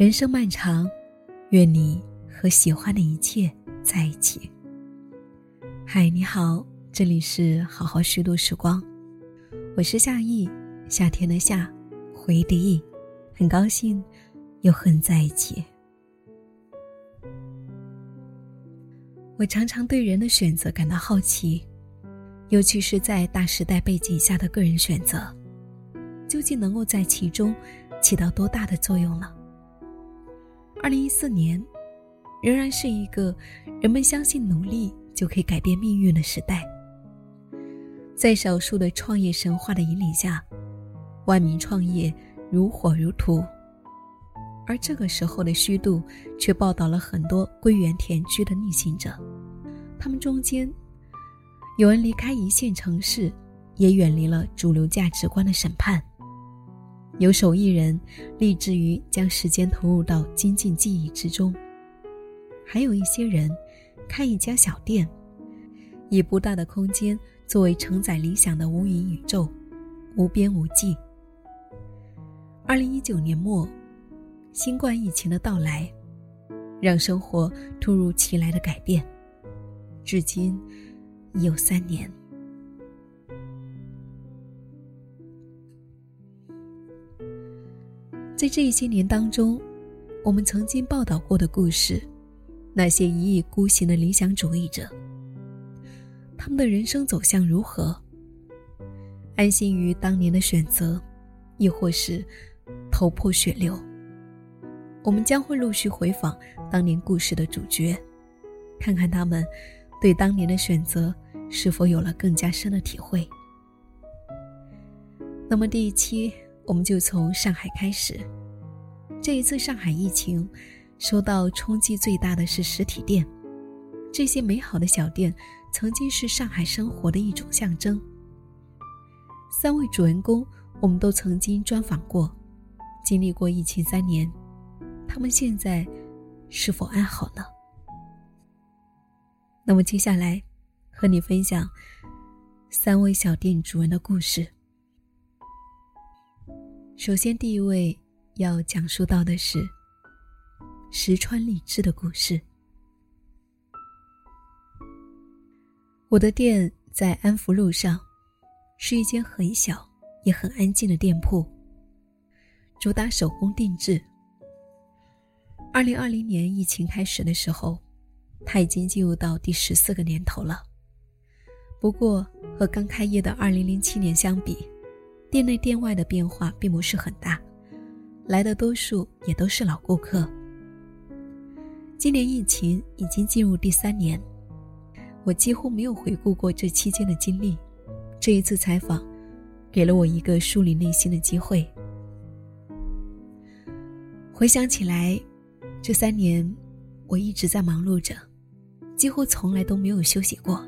人生漫长，愿你和喜欢的一切在一起。嗨，你好，这里是好好虚度时光，我是夏意，夏天的夏，回忆的忆，很高兴又和你在一起。我常常对人的选择感到好奇，尤其是在大时代背景下的个人选择，究竟能够在其中起到多大的作用呢？二零一四年，仍然是一个人们相信努力就可以改变命运的时代。在少数的创业神话的引领下，万民创业如火如荼。而这个时候的虚度，却报道了很多归园田居的逆行者。他们中间，有人离开一线城市，也远离了主流价值观的审判；有手艺人立志于将时间投入到精进技艺之中；还有一些人，开一家小店，以不大的空间作为承载理想的无垠宇宙，无边无际。二零一九年末。新冠疫情的到来，让生活突如其来的改变，至今已有三年。在这一些年当中，我们曾经报道过的故事，那些一意孤行的理想主义者，他们的人生走向如何？安心于当年的选择，亦或是头破血流？我们将会陆续回访当年故事的主角，看看他们对当年的选择是否有了更加深的体会。那么第一期我们就从上海开始。这一次上海疫情受到冲击最大的是实体店，这些美好的小店曾经是上海生活的一种象征。三位主人公我们都曾经专访过，经历过疫情三年。他们现在是否安好呢？那么接下来和你分享三位小店主人的故事。首先，第一位要讲述到的是石川荔枝的故事。我的店在安福路上，是一间很小也很安静的店铺，主打手工定制。二零二零年疫情开始的时候，他已经进入到第十四个年头了。不过和刚开业的二零零七年相比，店内店外的变化并不是很大，来的多数也都是老顾客。今年疫情已经进入第三年，我几乎没有回顾过这期间的经历。这一次采访，给了我一个梳理内心的机会。回想起来。这三年，我一直在忙碌着，几乎从来都没有休息过。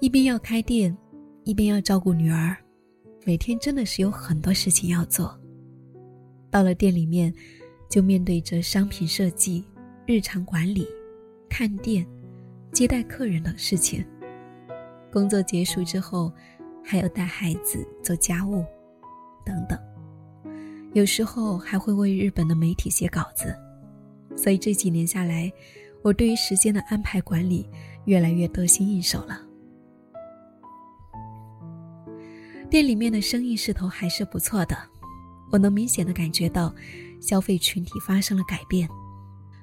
一边要开店，一边要照顾女儿，每天真的是有很多事情要做。到了店里面，就面对着商品设计、日常管理、看店、接待客人等事情。工作结束之后，还要带孩子、做家务，等等。有时候还会为日本的媒体写稿子，所以这几年下来，我对于时间的安排管理越来越得心应手了。店里面的生意势头还是不错的，我能明显的感觉到消费群体发生了改变，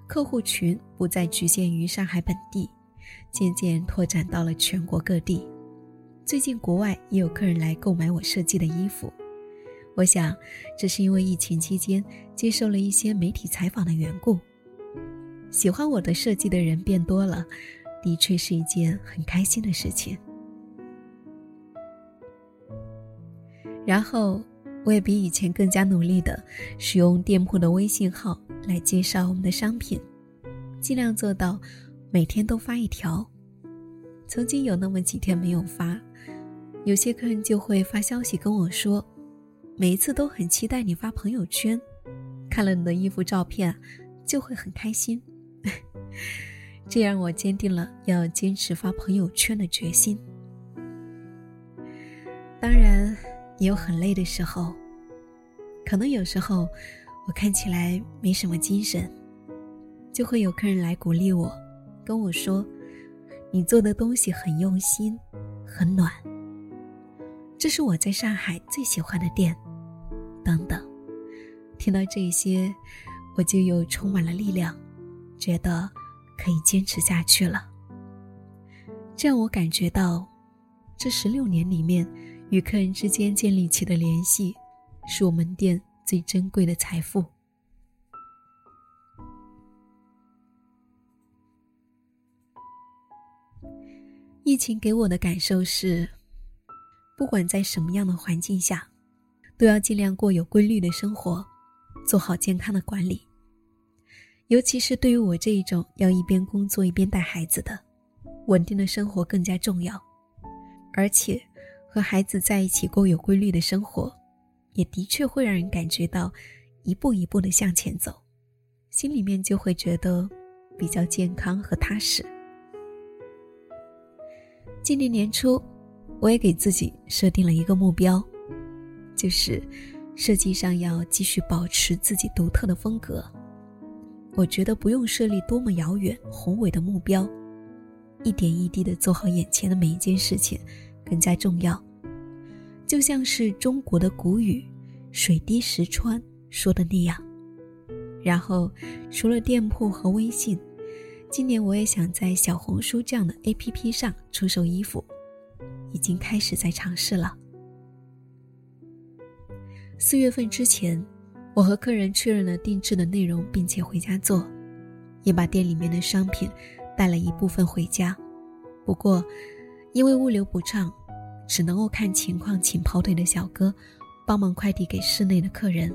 客户群不再局限于上海本地，渐渐拓展到了全国各地。最近国外也有客人来购买我设计的衣服。我想，这是因为疫情期间接受了一些媒体采访的缘故，喜欢我的设计的人变多了，的确是一件很开心的事情。然后，我也比以前更加努力的使用店铺的微信号来介绍我们的商品，尽量做到每天都发一条。曾经有那么几天没有发，有些客人就会发消息跟我说。每一次都很期待你发朋友圈，看了你的衣服照片，就会很开心。这让我坚定了要坚持发朋友圈的决心。当然，也有很累的时候，可能有时候我看起来没什么精神，就会有客人来鼓励我，跟我说：“你做的东西很用心，很暖。”这是我在上海最喜欢的店，等等。听到这些，我就又充满了力量，觉得可以坚持下去了。这让我感觉到，这十六年里面与客人之间建立起的联系，是我们店最珍贵的财富。疫情给我的感受是。不管在什么样的环境下，都要尽量过有规律的生活，做好健康的管理。尤其是对于我这一种要一边工作一边带孩子的，稳定的生活更加重要。而且，和孩子在一起过有规律的生活，也的确会让人感觉到一步一步的向前走，心里面就会觉得比较健康和踏实。今年年初。我也给自己设定了一个目标，就是设计上要继续保持自己独特的风格。我觉得不用设立多么遥远宏伟的目标，一点一滴的做好眼前的每一件事情更加重要。就像是中国的古语“水滴石穿”说的那样。然后，除了店铺和微信，今年我也想在小红书这样的 APP 上出售衣服。已经开始在尝试了。四月份之前，我和客人确认了定制的内容，并且回家做，也把店里面的商品带了一部分回家。不过，因为物流不畅，只能够看情况请跑腿的小哥帮忙快递给市内的客人。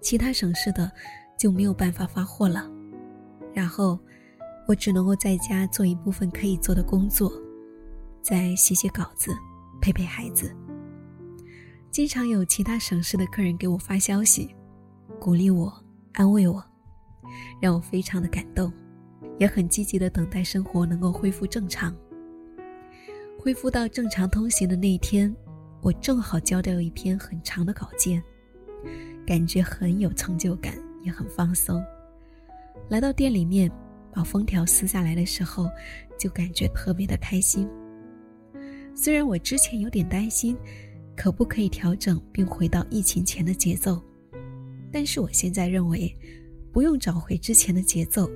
其他省市的就没有办法发货了。然后，我只能够在家做一部分可以做的工作。再写写稿子，陪陪孩子。经常有其他省市的客人给我发消息，鼓励我，安慰我，让我非常的感动，也很积极的等待生活能够恢复正常。恢复到正常通行的那一天，我正好交掉一篇很长的稿件，感觉很有成就感，也很放松。来到店里面，把封条撕下来的时候，就感觉特别的开心。虽然我之前有点担心，可不可以调整并回到疫情前的节奏，但是我现在认为，不用找回之前的节奏，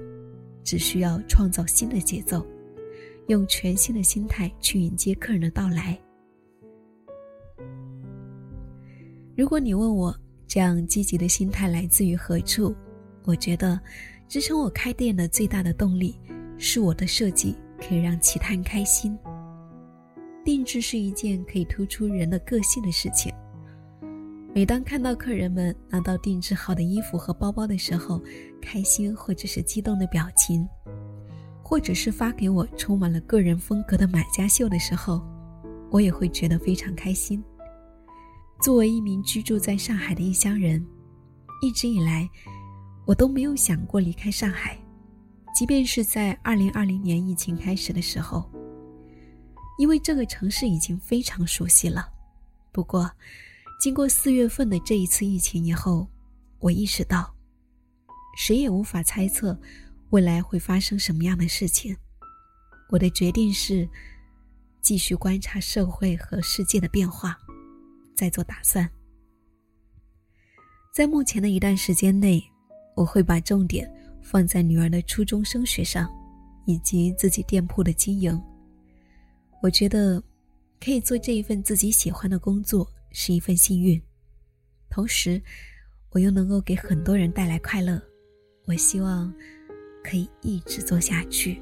只需要创造新的节奏，用全新的心态去迎接客人的到来。如果你问我这样积极的心态来自于何处，我觉得，支撑我开店的最大的动力，是我的设计可以让其他人开心。定制是一件可以突出人的个性的事情。每当看到客人们拿到定制好的衣服和包包的时候，开心或者是激动的表情，或者是发给我充满了个人风格的买家秀的时候，我也会觉得非常开心。作为一名居住在上海的异乡人，一直以来，我都没有想过离开上海，即便是在2020年疫情开始的时候。因为这个城市已经非常熟悉了，不过，经过四月份的这一次疫情以后，我意识到，谁也无法猜测未来会发生什么样的事情。我的决定是，继续观察社会和世界的变化，再做打算。在目前的一段时间内，我会把重点放在女儿的初中升学上，以及自己店铺的经营。我觉得，可以做这一份自己喜欢的工作是一份幸运，同时，我又能够给很多人带来快乐。我希望可以一直做下去。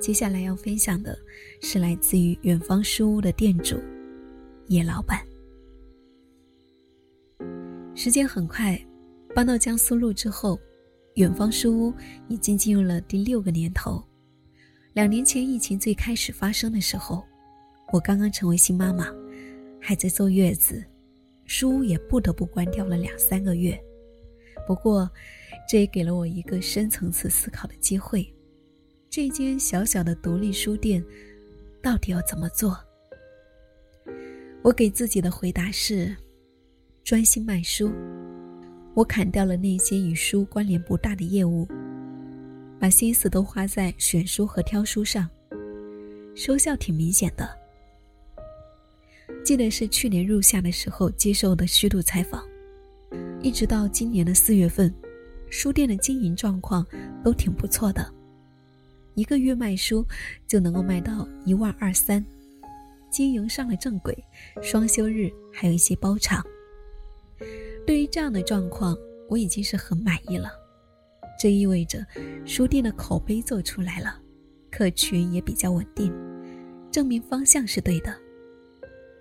接下来要分享的是来自于远方书屋的店主叶老板。时间很快，搬到江苏路之后，远方书屋已经进入了第六个年头。两年前疫情最开始发生的时候，我刚刚成为新妈妈，还在坐月子，书也不得不关掉了两三个月。不过，这也给了我一个深层次思考的机会，这间小小的独立书店到底要怎么做？我给自己的回答是：专心卖书。我砍掉了那些与书关联不大的业务，把心思都花在选书和挑书上，收效挺明显的。记得是去年入夏的时候接受的虚度采访，一直到今年的四月份，书店的经营状况都挺不错的，一个月卖书就能够卖到一万二三，经营上了正轨，双休日还有一些包场。对于这样的状况，我已经是很满意了。这意味着书店的口碑做出来了，客群也比较稳定，证明方向是对的。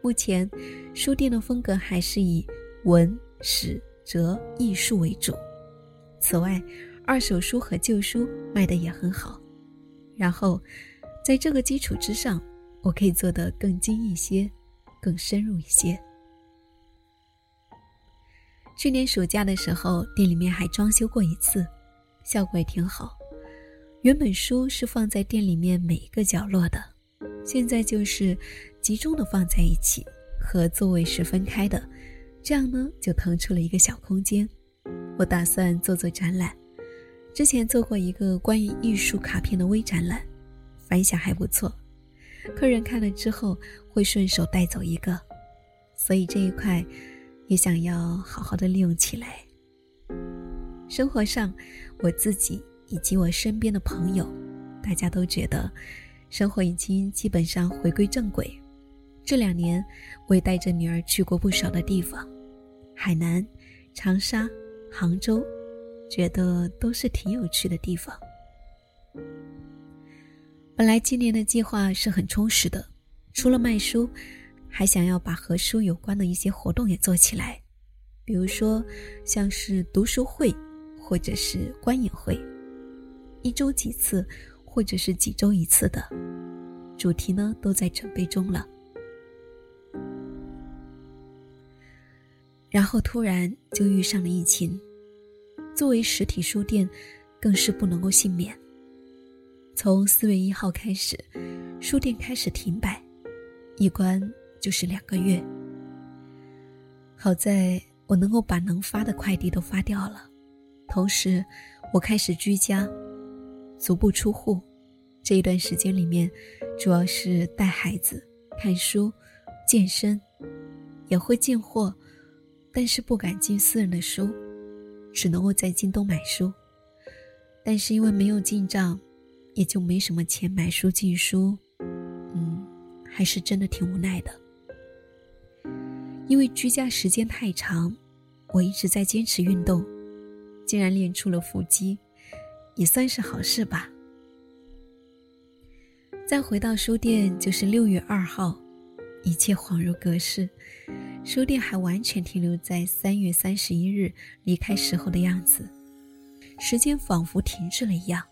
目前，书店的风格还是以文、史、哲、艺术为主。此外，二手书和旧书卖的也很好。然后，在这个基础之上，我可以做得更精一些，更深入一些。去年暑假的时候，店里面还装修过一次，效果也挺好。原本书是放在店里面每一个角落的，现在就是集中的放在一起，和座位是分开的，这样呢就腾出了一个小空间。我打算做做展览，之前做过一个关于艺术卡片的微展览，反响还不错，客人看了之后会顺手带走一个，所以这一块。也想要好好的利用起来。生活上，我自己以及我身边的朋友，大家都觉得生活已经基本上回归正轨。这两年，我也带着女儿去过不少的地方，海南、长沙、杭州，觉得都是挺有趣的地方。本来今年的计划是很充实的，除了卖书。还想要把和书有关的一些活动也做起来，比如说像是读书会，或者是观影会，一周几次，或者是几周一次的，主题呢都在准备中了。然后突然就遇上了疫情，作为实体书店，更是不能够幸免。从四月一号开始，书店开始停摆，一关。就是两个月。好在我能够把能发的快递都发掉了，同时我开始居家，足不出户。这一段时间里面，主要是带孩子、看书、健身，也会进货，但是不敢进私人的书，只能够在京东买书。但是因为没有进账，也就没什么钱买书进书。嗯，还是真的挺无奈的。因为居家时间太长，我一直在坚持运动，竟然练出了腹肌，也算是好事吧。再回到书店，就是六月二号，一切恍如隔世，书店还完全停留在三月三十一日离开时候的样子，时间仿佛停滞了一样。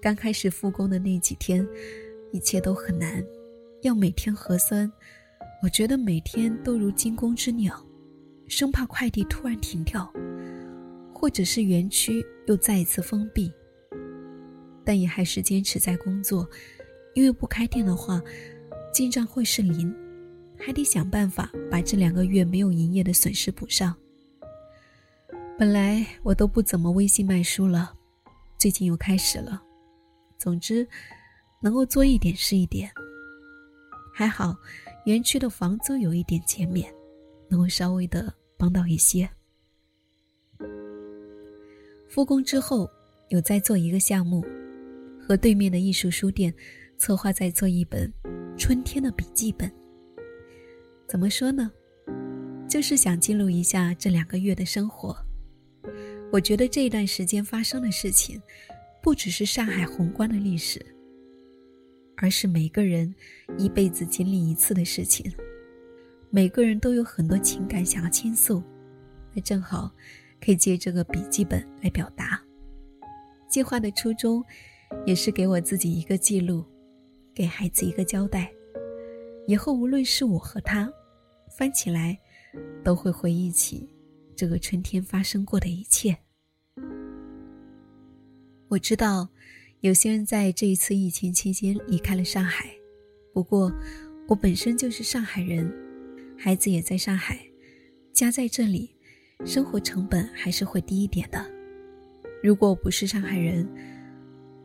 刚开始复工的那几天，一切都很难，要每天核酸。我觉得每天都如惊弓之鸟，生怕快递突然停掉，或者是园区又再一次封闭。但也还是坚持在工作，因为不开店的话，进账会是零，还得想办法把这两个月没有营业的损失补上。本来我都不怎么微信卖书了，最近又开始了。总之，能够做一点是一点。还好。园区的房租有一点减免，能够稍微的帮到一些。复工之后，有在做一个项目，和对面的艺术书店策划在做一本春天的笔记本。怎么说呢？就是想记录一下这两个月的生活。我觉得这一段时间发生的事情，不只是上海宏观的历史。而是每个人一辈子经历一次的事情，每个人都有很多情感想要倾诉，那正好可以借这个笔记本来表达。计划的初衷也是给我自己一个记录，给孩子一个交代。以后无论是我和他，翻起来都会回忆起这个春天发生过的一切。我知道。有些人在这一次疫情期间离开了上海，不过我本身就是上海人，孩子也在上海，家在这里，生活成本还是会低一点的。如果不是上海人，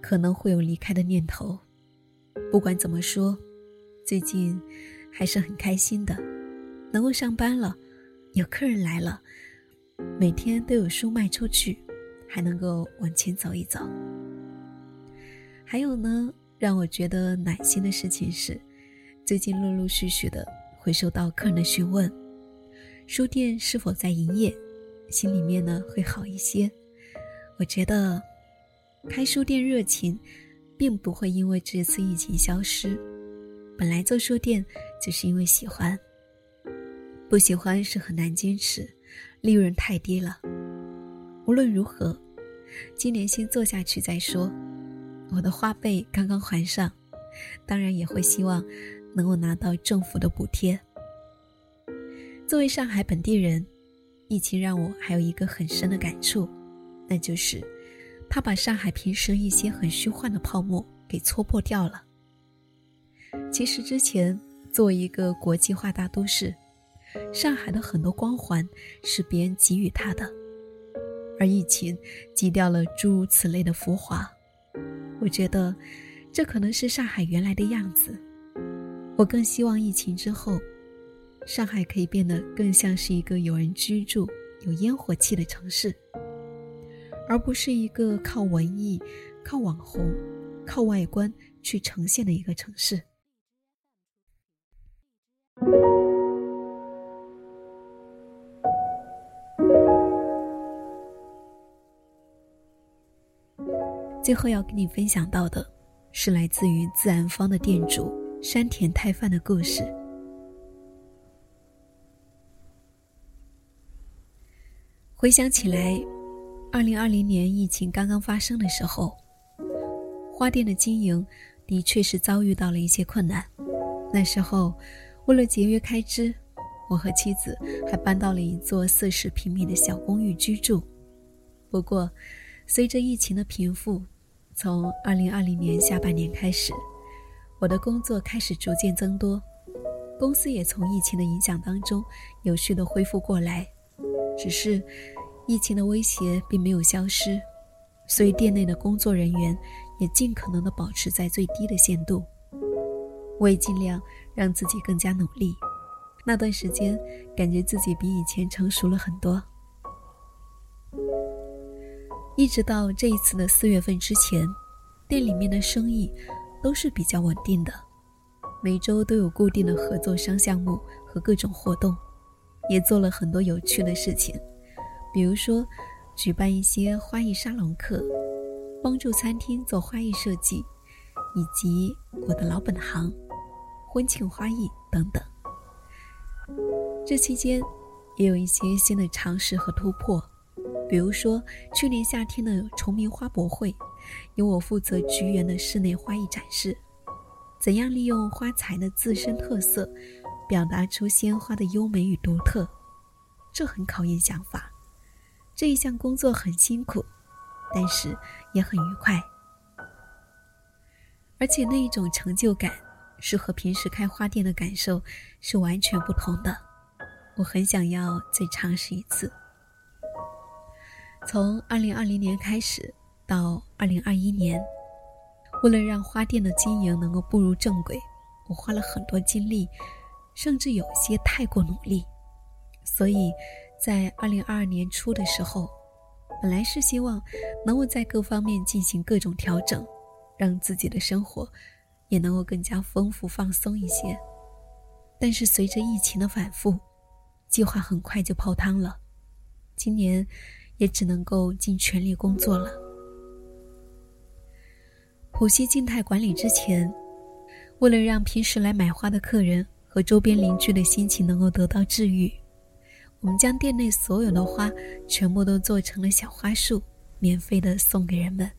可能会有离开的念头。不管怎么说，最近还是很开心的，能够上班了，有客人来了，每天都有书卖出去，还能够往前走一走。还有呢，让我觉得暖心的事情是，最近陆陆续续的会收到客人的询问，书店是否在营业，心里面呢会好一些。我觉得，开书店热情。并不会因为这次疫情消失。本来做书店就是因为喜欢，不喜欢是很难坚持，利润太低了。无论如何，今年先做下去再说。我的花呗刚刚还上，当然也会希望能够拿到政府的补贴。作为上海本地人，疫情让我还有一个很深的感触，那就是。他把上海平时一些很虚幻的泡沫给戳破掉了。其实之前作为一个国际化大都市，上海的很多光环是别人给予他的，而疫情挤掉了诸如此类的浮华。我觉得，这可能是上海原来的样子。我更希望疫情之后，上海可以变得更像是一个有人居住、有烟火气的城市。而不是一个靠文艺、靠网红、靠外观去呈现的一个城市。最后要跟你分享到的，是来自于自然坊的店主山田太范的故事。回想起来。二零二零年疫情刚刚发生的时候，花店的经营的确是遭遇到了一些困难。那时候，为了节约开支，我和妻子还搬到了一座四十平米的小公寓居住。不过，随着疫情的平复，从二零二零年下半年开始，我的工作开始逐渐增多，公司也从疫情的影响当中有序的恢复过来，只是。疫情的威胁并没有消失，所以店内的工作人员也尽可能的保持在最低的限度。我也尽量让自己更加努力。那段时间，感觉自己比以前成熟了很多。一直到这一次的四月份之前，店里面的生意都是比较稳定的，每周都有固定的合作商项目和各种活动，也做了很多有趣的事情。比如说，举办一些花艺沙龙课，帮助餐厅做花艺设计，以及我的老本行——婚庆花艺等等。这期间，也有一些新的尝试和突破，比如说去年夏天的崇明花博会，由我负责菊园的室内花艺展示，怎样利用花材的自身特色，表达出鲜花的优美与独特，这很考验想法。这一项工作很辛苦，但是也很愉快，而且那一种成就感是和平时开花店的感受是完全不同的。我很想要再尝试一次。从二零二零年开始到二零二一年，为了让花店的经营能够步入正轨，我花了很多精力，甚至有些太过努力，所以。在二零二二年初的时候，本来是希望能够在各方面进行各种调整，让自己的生活也能够更加丰富放松一些。但是随着疫情的反复，计划很快就泡汤了。今年也只能够尽全力工作了。浦西静态管理之前，为了让平时来买花的客人和周边邻居的心情能够得到治愈。我们将店内所有的花全部都做成了小花束，免费的送给人们。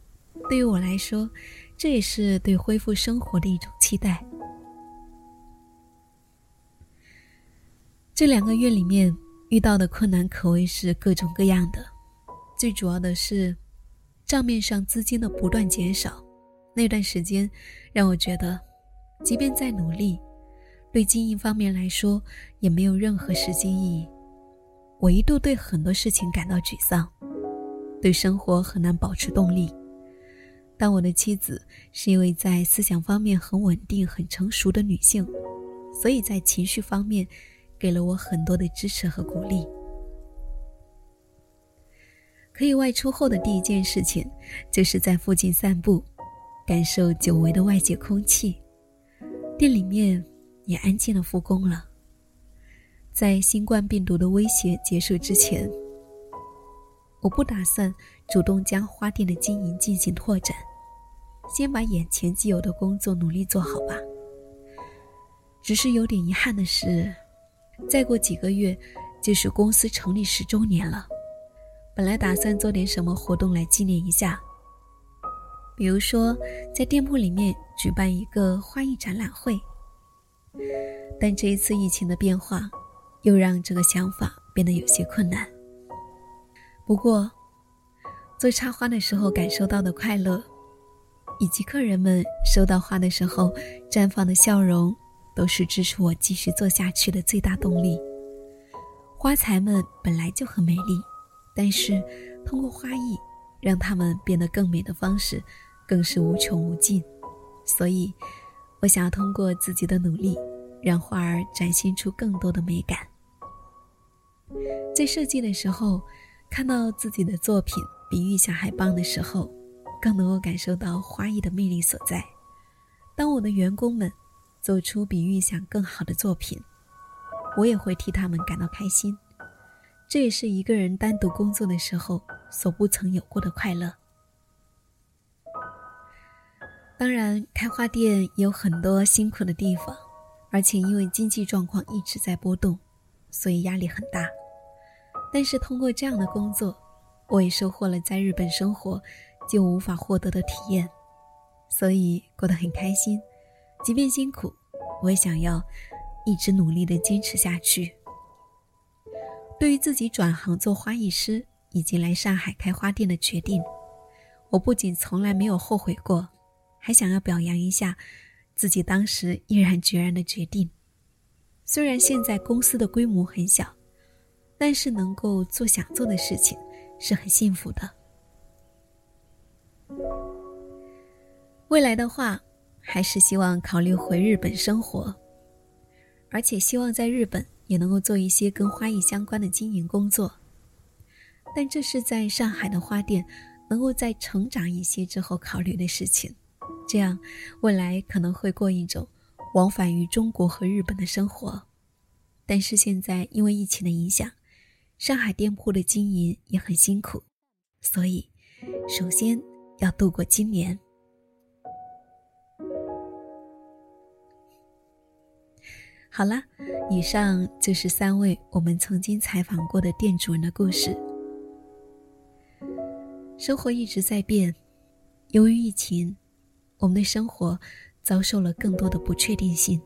对于我来说，这也是对恢复生活的一种期待。这两个月里面遇到的困难可谓是各种各样的，最主要的是账面上资金的不断减少，那段时间让我觉得，即便再努力，对经营方面来说也没有任何实际意义。我一度对很多事情感到沮丧，对生活很难保持动力。但我的妻子是一位在思想方面很稳定、很成熟的女性，所以在情绪方面给了我很多的支持和鼓励。可以外出后的第一件事情，就是在附近散步，感受久违的外界空气。店里面也安静的复工了。在新冠病毒的威胁结束之前，我不打算主动将花店的经营进行拓展，先把眼前既有的工作努力做好吧。只是有点遗憾的是，再过几个月就是公司成立十周年了。本来打算做点什么活动来纪念一下，比如说在店铺里面举办一个花艺展览会。但这一次疫情的变化，又让这个想法变得有些困难。不过，做插花的时候感受到的快乐，以及客人们收到花的时候绽放的笑容，都是支持我继续做下去的最大动力。花材们本来就很美丽。但是，通过花艺让它们变得更美的方式，更是无穷无尽。所以，我想要通过自己的努力，让花儿展现出更多的美感。在设计的时候，看到自己的作品比预想还棒的时候，更能够感受到花艺的魅力所在。当我的员工们做出比预想更好的作品，我也会替他们感到开心。这也是一个人单独工作的时候所不曾有过的快乐。当然，开花店有很多辛苦的地方，而且因为经济状况一直在波动，所以压力很大。但是通过这样的工作，我也收获了在日本生活就无法获得的体验，所以过得很开心。即便辛苦，我也想要一直努力的坚持下去。对于自己转行做花艺师以及来上海开花店的决定，我不仅从来没有后悔过，还想要表扬一下自己当时毅然决然的决定。虽然现在公司的规模很小，但是能够做想做的事情是很幸福的。未来的话，还是希望考虑回日本生活，而且希望在日本。也能够做一些跟花艺相关的经营工作，但这是在上海的花店能够再成长一些之后考虑的事情。这样，未来可能会过一种往返于中国和日本的生活。但是现在因为疫情的影响，上海店铺的经营也很辛苦，所以首先要度过今年。好了，以上就是三位我们曾经采访过的店主人的故事。生活一直在变，由于疫情，我们的生活遭受了更多的不确定性。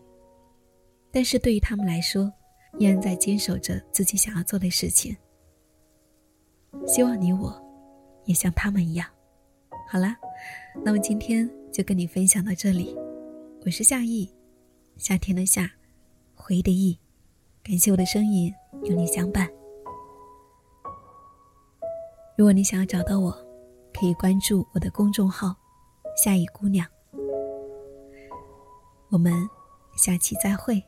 但是对于他们来说，依然在坚守着自己想要做的事情。希望你我，也像他们一样。好啦，那么今天就跟你分享到这里。我是夏意，夏天的夏。回忆的忆，感谢我的声音有你相伴。如果你想要找到我，可以关注我的公众号“夏意姑娘”。我们下期再会。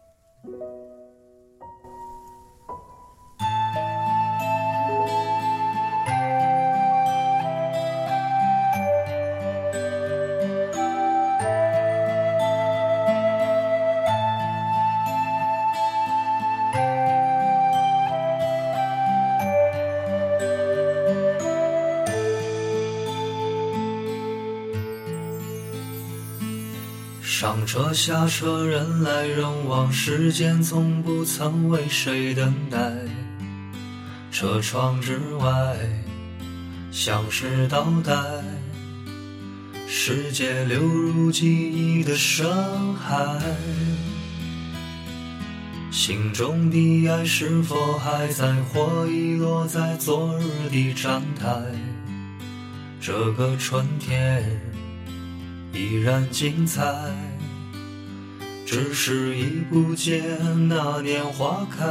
上车下车，人来人往，时间从不曾为谁等待。车窗之外，像是倒带，世界流入记忆的深海。心中的爱是否还在，或遗落在昨日的站台？这个春天。依然精彩。只是已不见那年花开。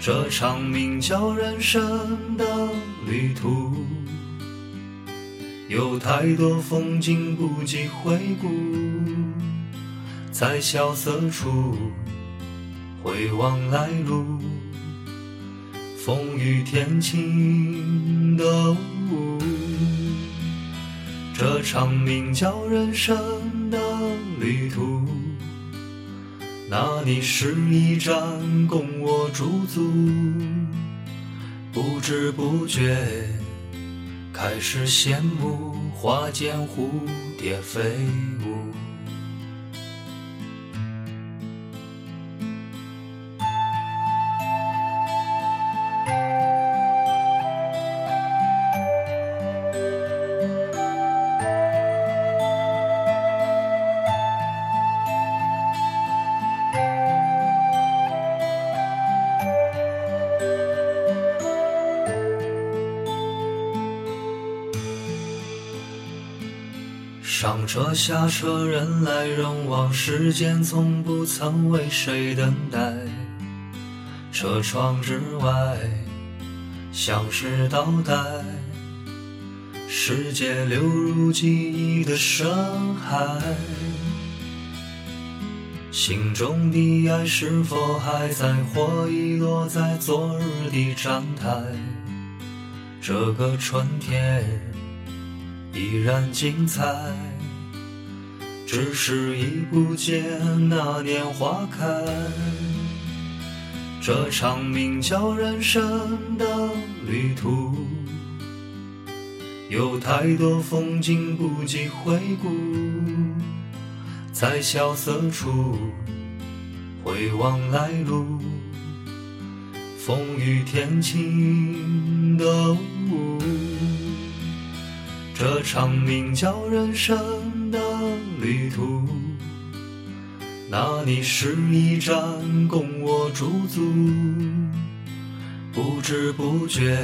这场名叫人生的旅途，有太多风景不及回顾。在萧瑟处回望来路，风雨天晴的长。名叫人生的旅途，那里是一站供我驻足，不知不觉开始羡慕花间蝴蝶飞舞。下车，人来人往，时间从不曾为谁等待。车窗之外，像是倒带，世界流入记忆的深海。心中的爱是否还在，或遗落在昨日的站台？这个春天。依然精彩，只是已不见那年花开。这场名叫人生的旅途，有太多风景不及回顾。在萧瑟处回望来路，风雨天晴的雾。这场名叫人生旅途，那里是一站供我驻足，不知不觉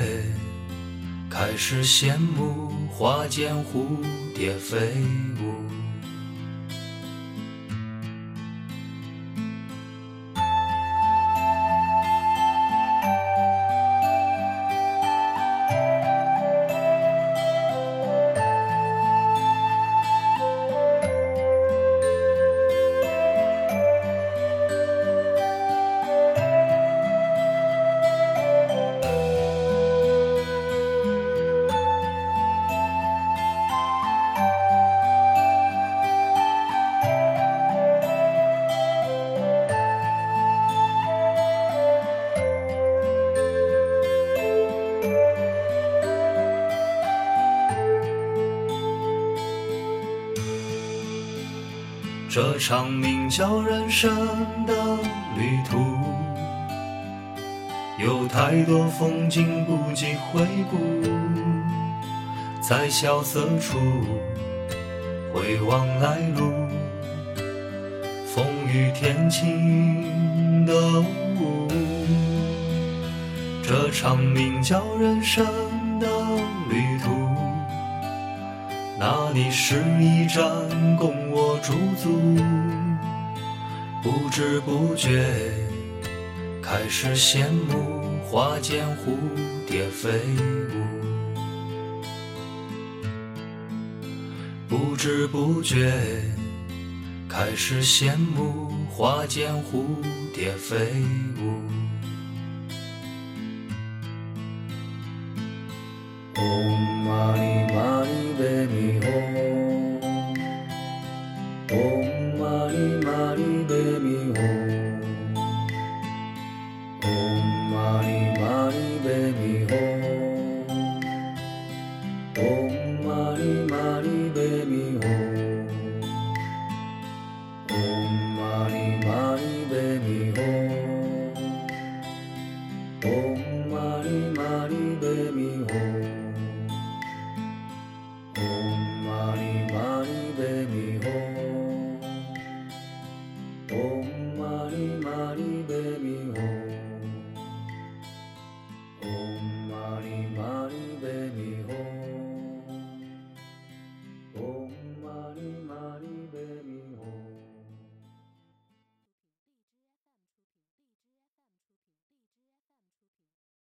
开始羡慕花间蝴蝶飞舞。这场名叫人生的旅途，有太多风景不及回顾。在萧瑟处回望来路，风雨天晴的雾。这场名叫人生的旅途。那里是一盏公驻足，不知不觉开始羡慕花间蝴蝶飞舞，不知不觉开始羡慕花间蝴蝶飞舞。